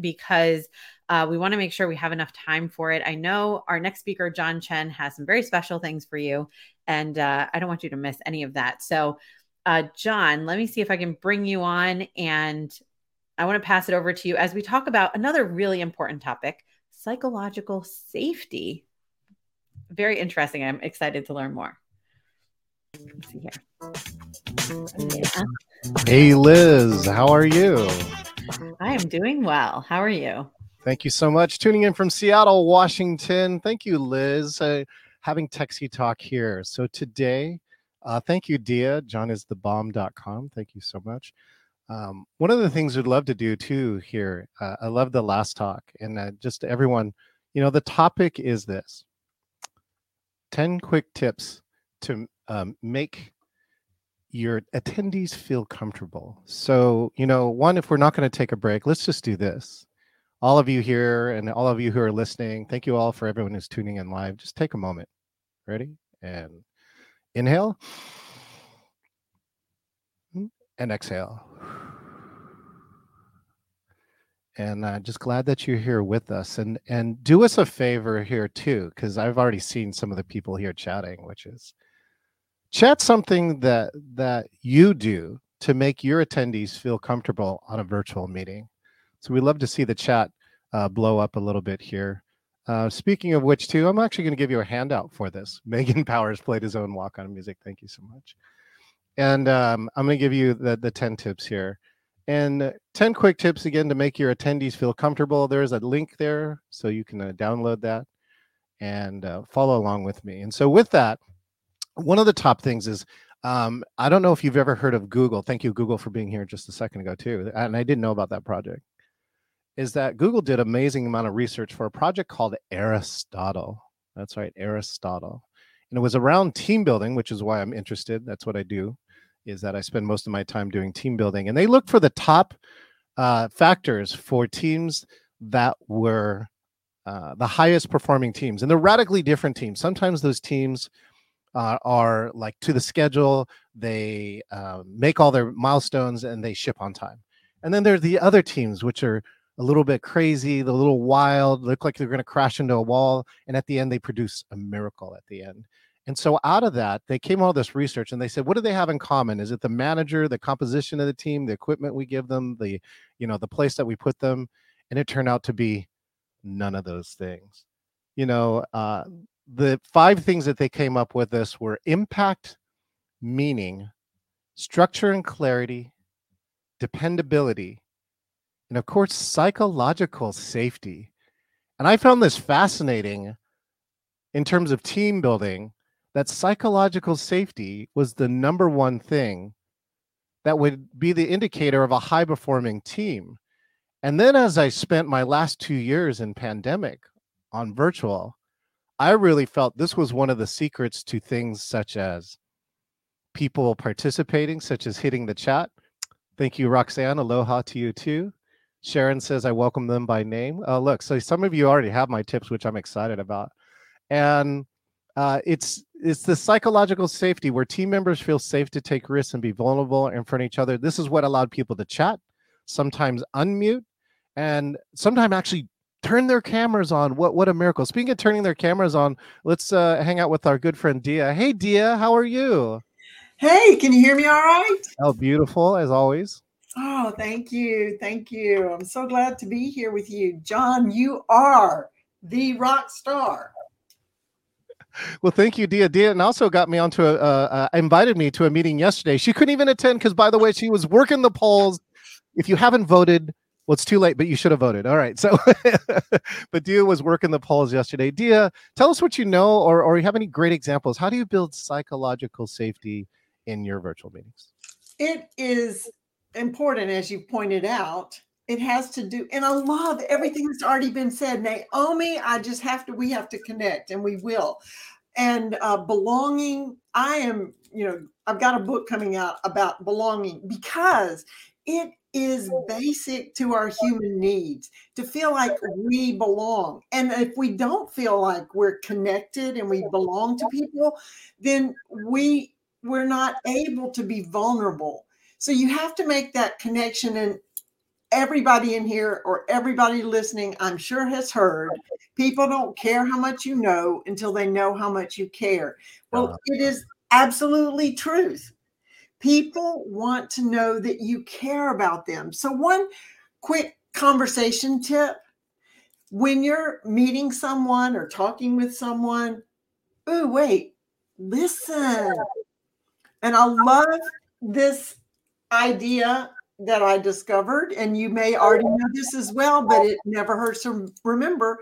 because uh, we want to make sure we have enough time for it. I know our next speaker, John Chen, has some very special things for you, and uh, I don't want you to miss any of that. So, uh, John, let me see if I can bring you on, and I want to pass it over to you as we talk about another really important topic psychological safety. Very interesting. I'm excited to learn more. Let's see here. Hey, Liz, how are you? I am doing well. How are you? Thank you so much. Tuning in from Seattle, Washington. Thank you, Liz. Uh, having Techsy Talk here. So today, uh, thank you, Dia. John is the bomb.com. Thank you so much. Um, one of the things we'd love to do too here, uh, I love the last talk and uh, just everyone, you know, the topic is this 10 quick tips to um, make your attendees feel comfortable. So, you know, one, if we're not going to take a break, let's just do this. All of you here and all of you who are listening, thank you all for everyone who's tuning in live. Just take a moment. Ready? And inhale and exhale. And uh, just glad that you're here with us. And and do us a favor here too, because I've already seen some of the people here chatting, which is chat something that that you do to make your attendees feel comfortable on a virtual meeting. So we love to see the chat uh, blow up a little bit here. Uh, speaking of which, too, I'm actually going to give you a handout for this. Megan Powers played his own walk on music. Thank you so much. And um, I'm going to give you the, the 10 tips here. And 10 quick tips again to make your attendees feel comfortable. There's a link there so you can uh, download that and uh, follow along with me. And so, with that, one of the top things is um, I don't know if you've ever heard of Google. Thank you, Google, for being here just a second ago too. And I didn't know about that project. Is that Google did amazing amount of research for a project called Aristotle. That's right, Aristotle. And it was around team building, which is why I'm interested. That's what I do. Is that I spend most of my time doing team building, and they look for the top uh, factors for teams that were uh, the highest performing teams, and they're radically different teams. Sometimes those teams uh, are like to the schedule. They uh, make all their milestones and they ship on time. And then there's the other teams, which are a little bit crazy, the little wild, look like they're going to crash into a wall. And at the end, they produce a miracle at the end. And so out of that, they came all this research and they said, what do they have in common? Is it the manager, the composition of the team, the equipment we give them, the, you know, the place that we put them? And it turned out to be none of those things. You know, uh, the five things that they came up with this were impact, meaning, structure and clarity, dependability, and of course, psychological safety. And I found this fascinating in terms of team building that psychological safety was the number one thing that would be the indicator of a high performing team. And then as I spent my last two years in pandemic on virtual, I really felt this was one of the secrets to things such as people participating, such as hitting the chat. Thank you, Roxanne. Aloha to you too. Sharon says, I welcome them by name. Uh, look, so some of you already have my tips, which I'm excited about. And uh, it's it's the psychological safety where team members feel safe to take risks and be vulnerable in front of each other. This is what allowed people to chat, sometimes unmute, and sometimes actually turn their cameras on. What what a miracle! Speaking of turning their cameras on, let's uh, hang out with our good friend Dia. Hey, Dia, how are you? Hey, can you hear me all right? Oh, beautiful as always. Oh, thank you, thank you. I'm so glad to be here with you, John. You are the rock star. Well, thank you, Dia. Dia, and also got me onto a, uh, uh, invited me to a meeting yesterday. She couldn't even attend because, by the way, she was working the polls. If you haven't voted, well, it's too late, but you should have voted. All right. So, but Dia was working the polls yesterday. Dia, tell us what you know, or or you have any great examples. How do you build psychological safety in your virtual meetings? It is important, as you pointed out. It has to do, and I love everything that's already been said. Naomi, I just have to. We have to connect, and we will. And uh, belonging. I am, you know, I've got a book coming out about belonging because it is basic to our human needs to feel like we belong. And if we don't feel like we're connected and we belong to people, then we we're not able to be vulnerable. So you have to make that connection and everybody in here or everybody listening, I'm sure has heard people don't care how much you know until they know how much you care. Well, it is absolutely truth. People want to know that you care about them. So, one quick conversation tip when you're meeting someone or talking with someone, oh, wait, listen. And I love this idea that I discovered, and you may already know this as well, but it never hurts to remember.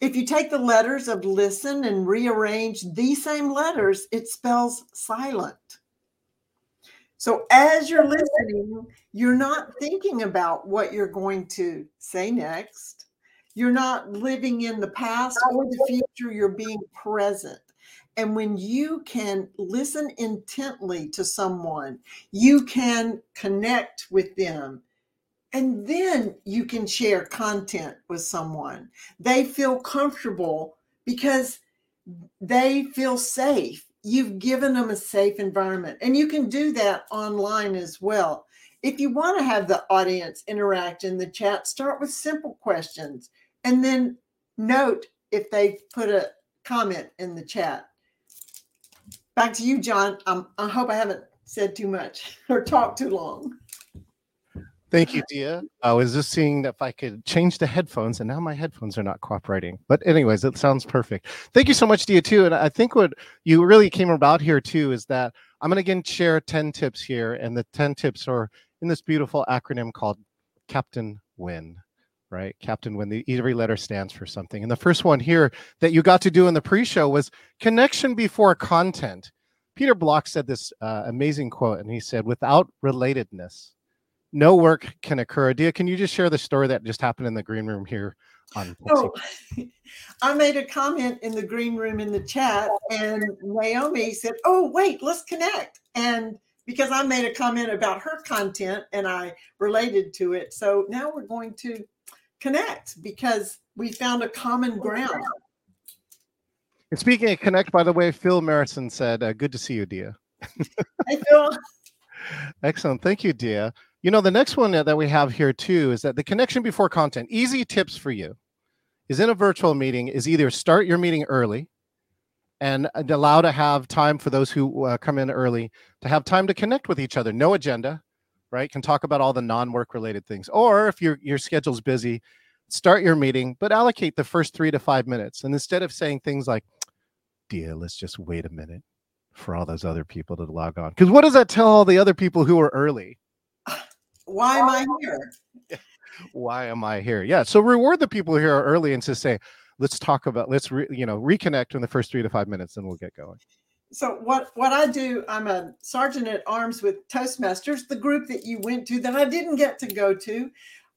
If you take the letters of listen and rearrange these same letters, it spells silent. So as you're listening, you're not thinking about what you're going to say next. You're not living in the past or the future, you're being present. And when you can listen intently to someone, you can connect with them. And then you can share content with someone. They feel comfortable because they feel safe. You've given them a safe environment. And you can do that online as well. If you want to have the audience interact in the chat, start with simple questions and then note if they put a comment in the chat back to you, John. Um, I hope I haven't said too much or talked too long. Thank you, Dia. I was just seeing if I could change the headphones, and now my headphones are not cooperating. But anyways, it sounds perfect. Thank you so much, Dia, too. And I think what you really came about here too is that I'm going to again share 10 tips here, and the 10 tips are in this beautiful acronym called Captain Win. Right, Captain Win. The every letter stands for something. And the first one here that you got to do in the pre-show was connection before content. Peter Block said this uh, amazing quote, and he said, "Without relatedness, no work can occur. Dia, can you just share the story that just happened in the green room here on Oh, I made a comment in the green room in the chat, and Naomi said, Oh, wait, let's connect. And because I made a comment about her content and I related to it. So now we're going to connect because we found a common ground. And speaking of connect, by the way, Phil Marison said, uh, Good to see you, Dia. Hey, Phil. Excellent. Thank you, Dia. You know, the next one that we have here too is that the connection before content, easy tips for you is in a virtual meeting is either start your meeting early and allow to have time for those who uh, come in early to have time to connect with each other. No agenda, right? Can talk about all the non-work related things. Or if your your schedule's busy, start your meeting, but allocate the first three to five minutes. And instead of saying things like, "Dear, let's just wait a minute for all those other people to log on," because what does that tell all the other people who are early? Why am I here? why am I here? Yeah. So reward the people here early and just say, let's talk about, let's, re, you know, reconnect in the first three to five minutes and we'll get going. So what, what I do, I'm a sergeant at arms with Toastmasters, the group that you went to that I didn't get to go to.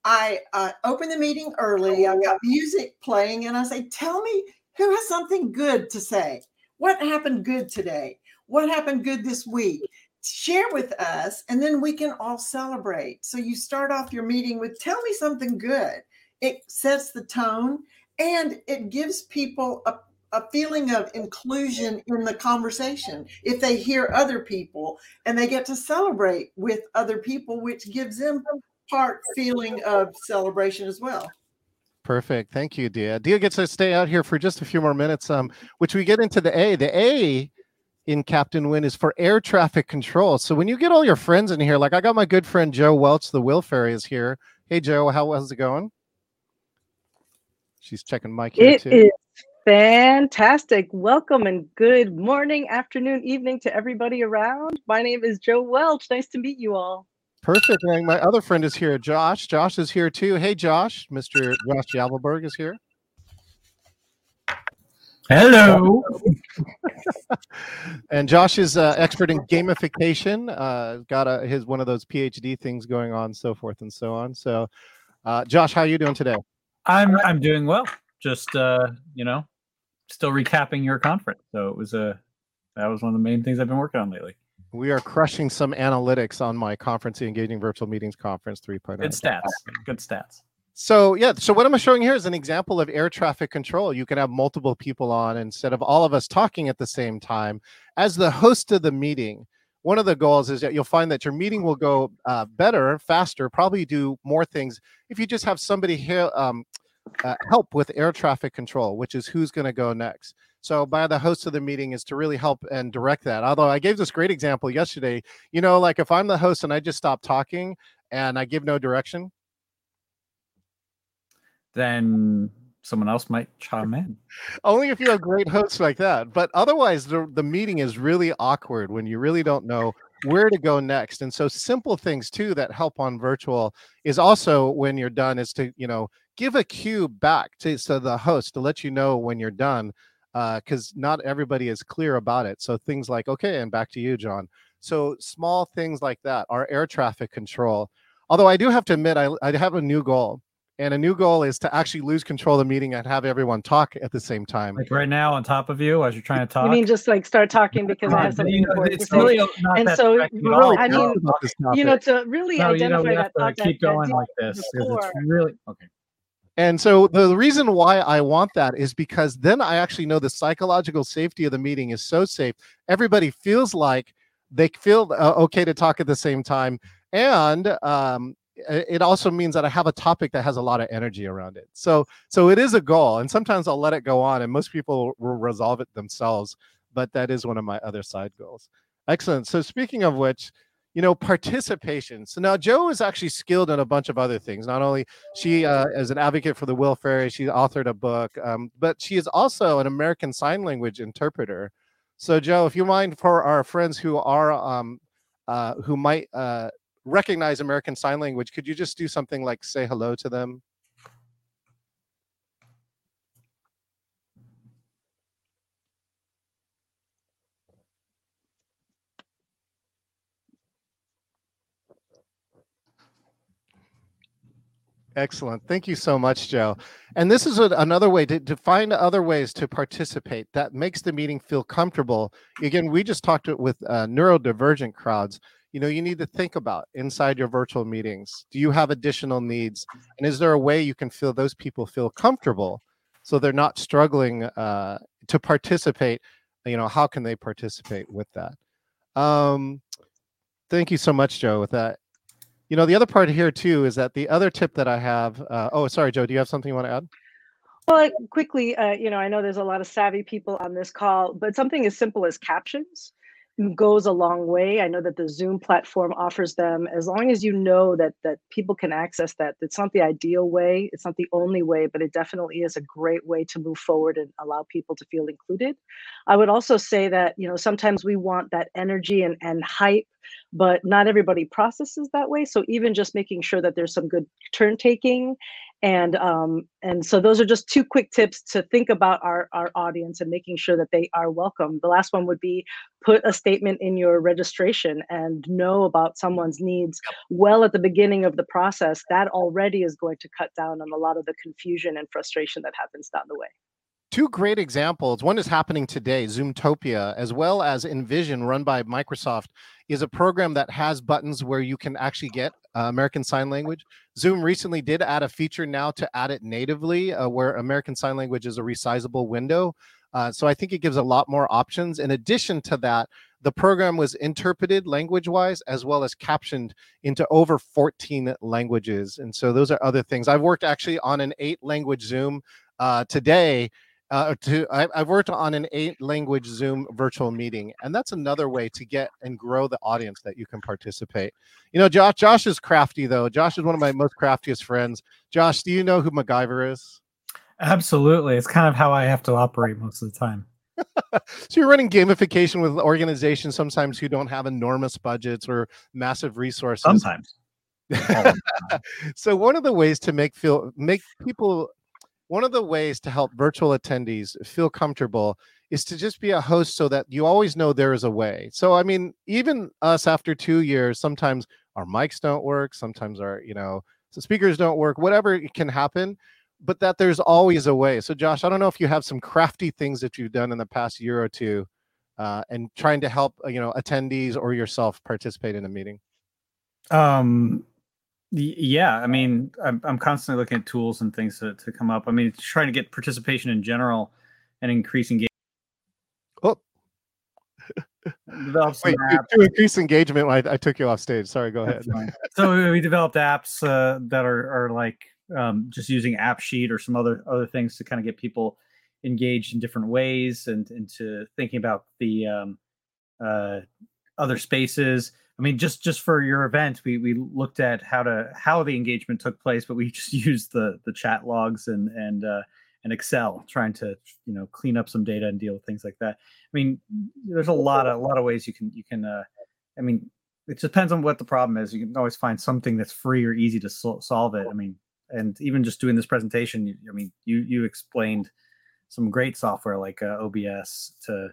I uh, open the meeting early. I've got music playing and I say, tell me who has something good to say. What happened good today? What happened good this week? Share with us and then we can all celebrate. So you start off your meeting with tell me something good. It sets the tone and it gives people a, a feeling of inclusion in the conversation. If they hear other people and they get to celebrate with other people, which gives them part feeling of celebration as well. Perfect. Thank you, Dia. Dia gets to stay out here for just a few more minutes, um, which we get into the A. The A in Captain Win is for air traffic control. So when you get all your friends in here, like I got my good friend Joe Welch, the Will Fairy is here. Hey Joe, how how's it going? She's checking mic here it too. It is fantastic. Welcome and good morning, afternoon, evening to everybody around. My name is Joe Welch. Nice to meet you all. Perfect. And my other friend is here, Josh. Josh is here too. Hey Josh, Mr. Josh Yavelberg is here. Hello. And Josh is uh, expert in gamification. Uh, got a, his one of those PhD things going on, so forth and so on. So, uh, Josh, how are you doing today? I'm I'm doing well. Just uh, you know, still recapping your conference. So it was a that was one of the main things I've been working on lately. We are crushing some analytics on my conference, the Engaging Virtual Meetings Conference 3.0. Good stats. Good stats. So yeah, so what I'm showing here is an example of air traffic control. You can have multiple people on instead of all of us talking at the same time. As the host of the meeting, one of the goals is that you'll find that your meeting will go uh, better, faster, probably do more things if you just have somebody here um, uh, help with air traffic control, which is who's going to go next. So by the host of the meeting is to really help and direct that. Although I gave this great example yesterday, you know, like if I'm the host and I just stop talking and I give no direction, then someone else might chime in. Only if you have great hosts like that. But otherwise, the, the meeting is really awkward when you really don't know where to go next. And so simple things too that help on virtual is also when you're done is to, you know, give a cue back to so the host to let you know when you're done because uh, not everybody is clear about it. So things like, okay, and back to you, John. So small things like that are air traffic control. Although I do have to admit, I, I have a new goal. And a new goal is to actually lose control of the meeting and have everyone talk at the same time. Like right now, on top of you, as you're trying to talk. You mean just like start talking because I have something you know, important it's to say. really not And so, really. I mean, us about this you know, topic. to really no, you know, identify we that have to thought keep that going deep like this because before. it's really okay. And so the the reason why I want that is because then I actually know the psychological safety of the meeting is so safe. Everybody feels like they feel uh, okay to talk at the same time. And um, i- it also means that I have a topic that has a lot of energy around it. So so it is a goal. And sometimes I'll let it go on and most people will resolve it themselves. But that is one of my other side goals. Excellent. So speaking of which, you know, participation. So now Joe is actually skilled in a bunch of other things. Not only she uh, is an advocate for the Fairy, she authored a book, um, but she is also an American Sign Language interpreter. So Joe, if you mind, for our friends who are um, uh, who might uh, recognize American Sign Language, could you just do something like say hello to them? Excellent. Thank you so much, Joe. And this is a, another way to, to find other ways to participate that makes the meeting feel comfortable. Again, we just talked with uh, neurodivergent crowds. You know, you need to think about inside your virtual meetings. Do you have additional needs? And is there a way you can feel those people feel comfortable so they're not struggling uh, to participate? You know, how can they participate with that? Um, thank you so much, Joe, with that. You know, the other part here too is that the other tip that I have. Uh, oh, sorry, Joe. Do you have something you want to add? Well, quickly, uh, you know, I know there's a lot of savvy people on this call, but something as simple as captions goes a long way. I know that the Zoom platform offers them as long as you know that that people can access that. It's not the ideal way, it's not the only way, but it definitely is a great way to move forward and allow people to feel included. I would also say that, you know, sometimes we want that energy and, and hype, but not everybody processes that way. So even just making sure that there's some good turn taking and um, and so those are just two quick tips to think about our, our audience and making sure that they are welcome. The last one would be put a statement in your registration and know about someone's needs well at the beginning of the process. That already is going to cut down on a lot of the confusion and frustration that happens down the way. Two great examples. One is happening today, Zoomtopia, as well as Envision, run by Microsoft, is a program that has buttons where you can actually get uh, American Sign Language. Zoom recently did add a feature now to add it natively, uh, where American Sign Language is a resizable window. Uh, so I think it gives a lot more options. In addition to that, the program was interpreted language wise as well as captioned into over 14 languages. And so those are other things. I've worked actually on an eight language Zoom uh, today uh, to I, I've worked on an eight language Zoom virtual meeting, and that's another way to get and grow the audience that you can participate. You know, Josh, Josh is crafty though. Josh is one of my most craftiest friends. Josh, do you know who MacGyver is? Absolutely. It's kind of how I have to operate most of the time. So you're running gamification with organizations sometimes who don't have enormous budgets or massive resources. Sometimes. So one of the ways to make feel make people one of the ways to help virtual attendees feel comfortable is to just be a host so that you always know there is a way. So I mean, even us after 2 years sometimes our mics don't work, sometimes our, you know, speakers don't work, whatever can happen, but that there's always a way. So Josh, I don't know if you have some crafty things that you've done in the past year or two uh, and trying to help, uh, you know, attendees or yourself participate in a meeting. Um, yeah, I mean, I'm, I'm constantly looking at tools and things to, to come up. I mean, trying to get participation in general and increase engagement. Oh, Wait, to, increase engagement, I, I took you off stage. Sorry, go ahead. So we developed apps uh, that are, are like um, just using AppSheet or some other other things to kind of get people engaged in different ways and into thinking about the um, uh, other spaces. I mean, just just for your event, we we looked at how to how the engagement took place, but we just used the the chat logs and and uh, and Excel, trying to you know clean up some data and deal with things like that. I mean, there's a lot of a lot of ways you can you can. Uh, I mean, it depends on what the problem is. You can always find something that's free or easy to sol- solve it. I mean, and even just doing this presentation, I mean, you you explained some great software like uh, OBS to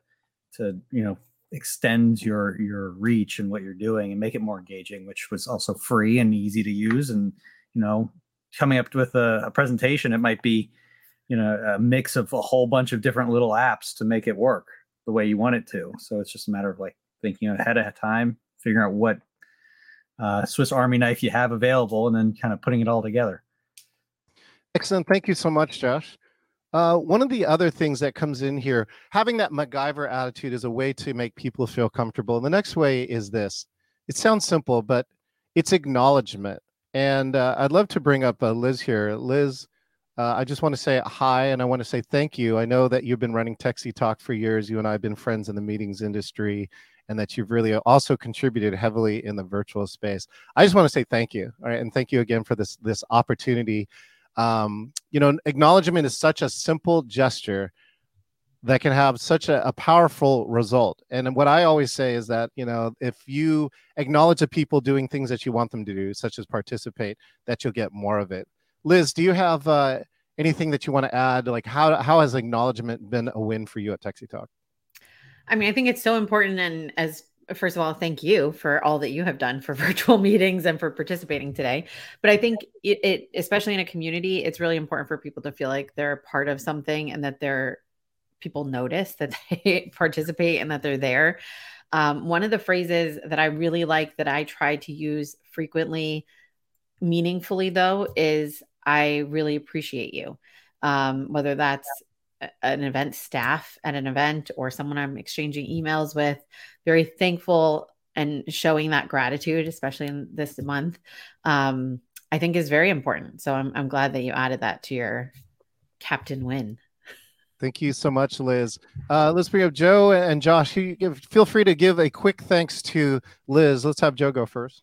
to you know extend your your reach and what you're doing and make it more engaging, which was also free and easy to use. And you know, coming up with a, a presentation, it might be you know a mix of a whole bunch of different little apps to make it work the way you want it to. So it's just a matter of like thinking ahead of time, figuring out what uh, Swiss Army knife you have available, and then kind of putting it all together. Excellent. Thank you so much, Josh. Uh, one of the other things that comes in here, having that MacGyver attitude is a way to make people feel comfortable. And the next way is this. It sounds simple, but it's acknowledgement. And uh, I'd love to bring up uh, Liz here. Liz, uh, I just want to say hi and I want to say thank you. I know that you've been running Techsy Talk for years. You and I have been friends in the meetings industry and that you've really also contributed heavily in the virtual space. I just want to say thank you. All right. And thank you again for this, this opportunity. Um, you know, acknowledgement is such a simple gesture that can have such a, a, powerful result. And what I always say is that, you know, if you acknowledge the people doing things that you want them to do, such as participate, that you'll get more of it. Liz, do you have uh, anything that you want to add? Like, how, how has acknowledgement been a win for you at Techsy Talk? I mean, I think it's so important. And as first of all, thank you for all that you have done for virtual meetings and for participating today. But I think it, it, especially in a community, it's really important for people to feel like they're part of something and that they're people notice that they participate and that they're there. Um, one of the phrases that I really like that I try to use frequently, meaningfully though, is I really appreciate you. Um, whether that's an event staff at an event or someone I'm exchanging emails with, very thankful and showing that gratitude, especially in this month, um, I think is very important. So I'm, I'm glad that you added that to your Captain Win. Thank you so much, Liz. Uh, let's bring up Joe and Josh. Feel free to give a quick thanks to Liz. Let's have Joe go first.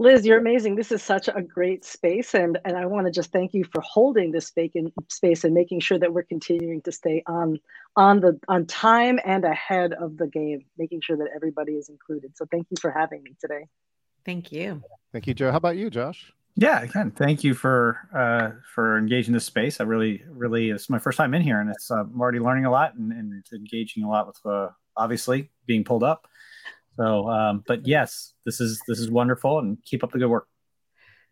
Liz, you're amazing. This is such a great space, and and I want to just thank you for holding this vacant space and making sure that we're continuing to stay on on the on time and ahead of the game, making sure that everybody is included. So thank you for having me today. Thank you. Thank you, Joe. How about you, Josh? Yeah, again, thank you for uh, for engaging this space. I really, really, it's my first time in here, and it's uh, I'm already learning a lot and, and engaging a lot with uh, obviously being pulled up. So, um, but yes, this is this is wonderful, and keep up the good work.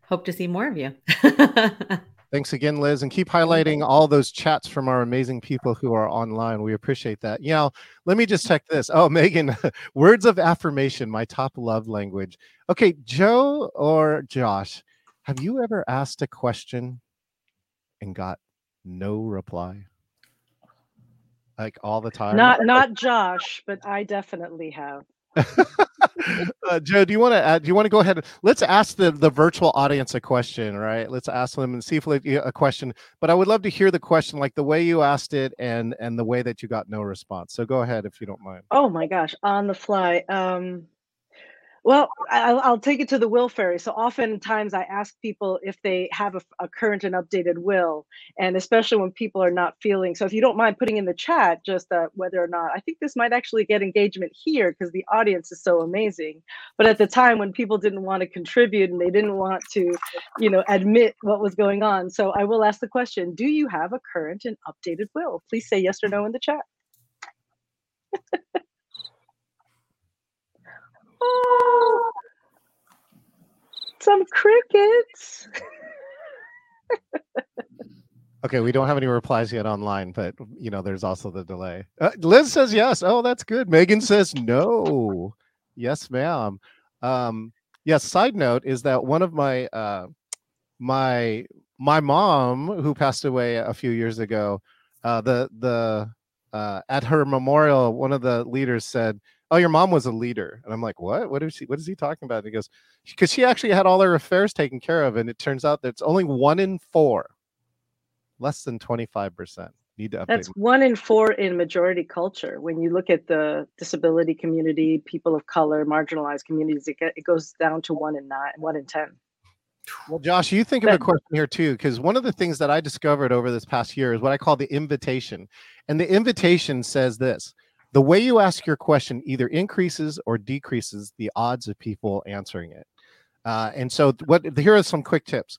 Hope to see more of you. Thanks again, Liz, and keep highlighting all those chats from our amazing people who are online. We appreciate that. You know, let me just check this. Oh, Megan, words of affirmation, my top love language. Okay, Joe or Josh, have you ever asked a question and got no reply? Like all the time? Not not Josh, but I definitely have. uh, Joe, do you want to do you want to go ahead? Let's ask the, the virtual audience a question, right? Let's ask them and see if a question. But I would love to hear the question, like the way you asked it and and the way that you got no response. So go ahead if you don't mind. Oh my gosh, on the fly. Um, well, I'll, I'll, take it to the will fairy. So oftentimes I ask people if they have a, a, current and updated will, and especially when people are not feeling. So if you don't mind putting in the chat just uh, whether or not I think this might actually get engagement here because the audience is so amazing. But at the time when people didn't want to contribute and they didn't want to, you know, admit what was going on, so I will ask the question: Do you have a current and updated will? Please say yes or no in the chat. Oh, some crickets. okay, we don't have any replies yet online, but you know, there's also the delay. Uh, Liz says yes. Oh, that's good. Megan says no. Yes, ma'am. Um, yes. Side note is that one of my uh, my my mom, who passed away a few years ago, uh, the the uh, at her memorial, one of the leaders said, "Oh, your mom was a leader," and I'm like, "What? What is she? What is he talking about?" And he goes, "Because she actually had all her affairs taken care of, and it turns out that it's only one in four, less than 25 percent." Need to update. That's one in four in majority culture. When you look at the disability community, people of color, marginalized communities, it, get, it goes down to one in nine, one in ten. Well, Josh, you think of a question here too, because one of the things that I discovered over this past year is what I call the invitation. And the invitation says this the way you ask your question either increases or decreases the odds of people answering it. Uh, and so, what here are some quick tips.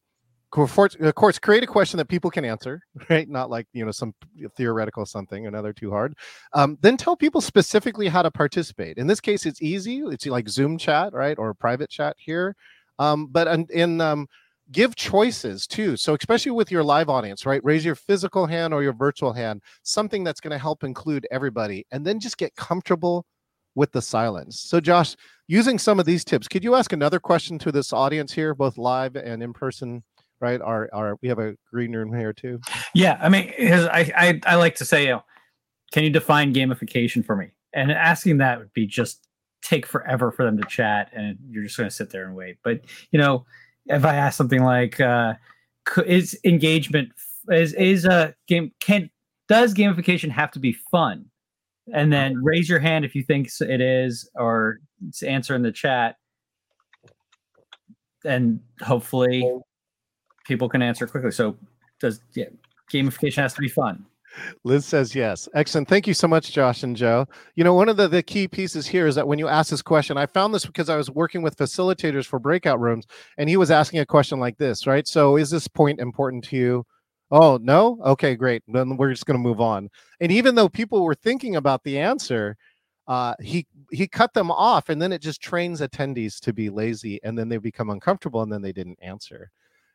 Of course, create a question that people can answer, right? Not like you know some theoretical something, another too hard. Um, then tell people specifically how to participate. In this case, it's easy. It's like Zoom chat, right, or private chat here. Um, but in, in um, give choices too. So especially with your live audience, right? Raise your physical hand or your virtual hand, something that's going to help include everybody, and then just get comfortable with the silence. So Josh, using some of these tips, could you ask another question to this audience here, both live and in person? right? Our our we have a green room here too. Yeah, I mean, I, I I like to say, can you define gamification for me? And asking that would be just take forever for them to chat, and you're just going to sit there and wait. But you know, if I ask something like, uh, is engagement is is a game can does gamification have to be fun? And then raise your hand if you think it is, or answer in the chat and hopefully people can answer quickly. So does yeah, gamification has to be fun. Liz says yes. Excellent. Thank you so much, Josh and Joe. You know, one of the, the key pieces here is that when you ask this question, I found this because I was working with facilitators for breakout rooms, and he was asking a question like this, right? So, is this point important to you? Oh, no? Okay, great. Then we're just going to move on. And even though people were thinking about the answer, uh, he he cut them off, and then it just trains attendees to be lazy, and then they become uncomfortable, and then they didn't answer.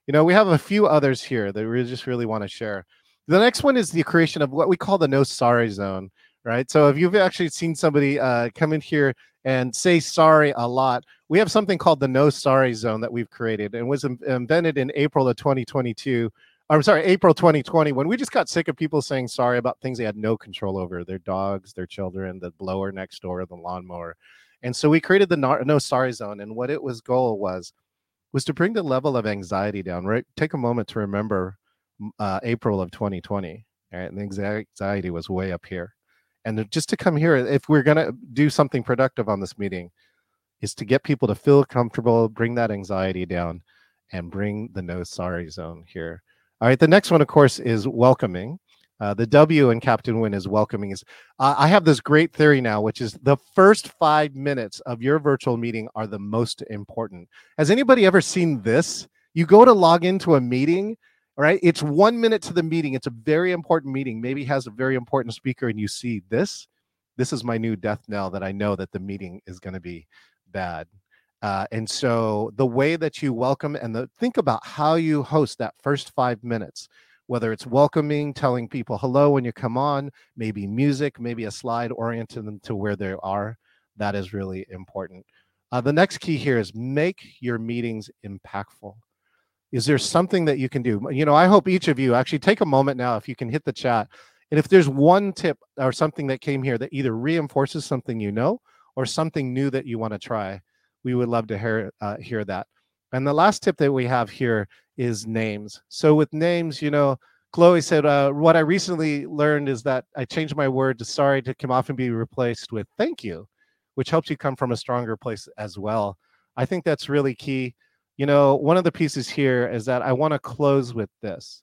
You know, we have a few others here that we just really want to share. The next one is the creation of what we call the no sorry zone, right? So if you've actually seen somebody uh, come in here and say sorry a lot, we have something called the no sorry zone that we've created and was invented in April of 2022. I'm sorry, April 2020, when we just got sick of people saying sorry about things they had no control over their dogs, their children, the blower next door, the lawnmower. And so we created the no, no sorry zone. And what it was goal was was to bring the level of anxiety down. Right, take a moment to remember uh, April of 2020, right? and the anxiety was way up here. And just to come here, if we're going to do something productive on this meeting, is to get people to feel comfortable, bring that anxiety down, and bring the no sorry zone here. All right, the next one, of course, is welcoming. Uh, the W in Captain Win is welcoming. Is uh, I have this great theory now, which is the first five minutes of your virtual meeting are the most important. Has anybody ever seen this? You go to log into a meeting, right? It's one minute to the meeting. It's a very important meeting. Maybe has a very important speaker, and you see this. This is my new death knell that I know that the meeting is going to be bad. Uh, and so the way that you welcome and the, think about how you host that first five minutes whether it's welcoming, telling people hello when you come on, maybe music, maybe a slide oriented them to where they are. That is really important. Uh, the next key here is make your meetings impactful. Is there something that you can do? You know, I hope each of you actually take a moment now if you can hit the chat. And if there's one tip or something that came here that either reinforces something you know or something new that you want to try, we would love to hear uh, hear that. And the last tip that we have here is names. So with names, you know, Chloe said, uh, what I recently learned is that I changed my word to sorry to come off and be replaced with thank you, which helps you come from a stronger place as well. I think that's really key. You know, one of the pieces here is that I want to close with this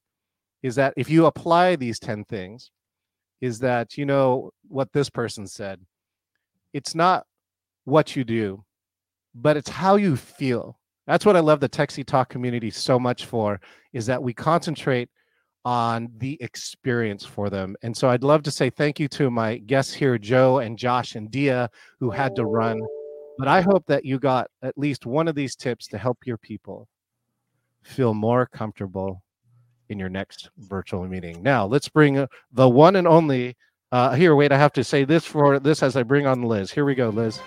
is that if you apply these 10 things, is that, you know, what this person said, it's not what you do, but it's how you feel that's what I love the Techsy Talk community so much for is that we concentrate on the experience for them. And so I'd love to say thank you to my guests here, Joe and Josh and Dia, who had to run. But I hope that you got at least one of these tips to help your people feel more comfortable in your next virtual meeting. Now, let's bring the one and only. Uh, here, wait, I have to say this for this as I bring on Liz. Here we go, Liz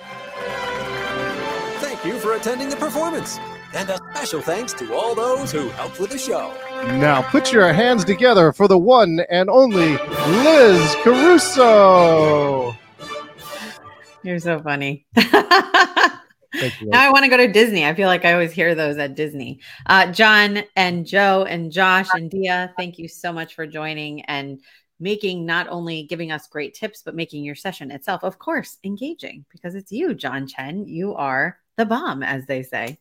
Thank you for attending the performance. And a special thanks to all those who helped with the show. Now put your hands together for the one and only Liz Caruso. You're so funny. Thank you, Liz. Now I want to go to Disney. I feel like I always hear those at Disney. Uh, John and Joe and Josh and Dia, thank you so much for joining and making not only giving us great tips, but making your session itself, of course, engaging because it's you, John Chen. You are the bomb, as they say.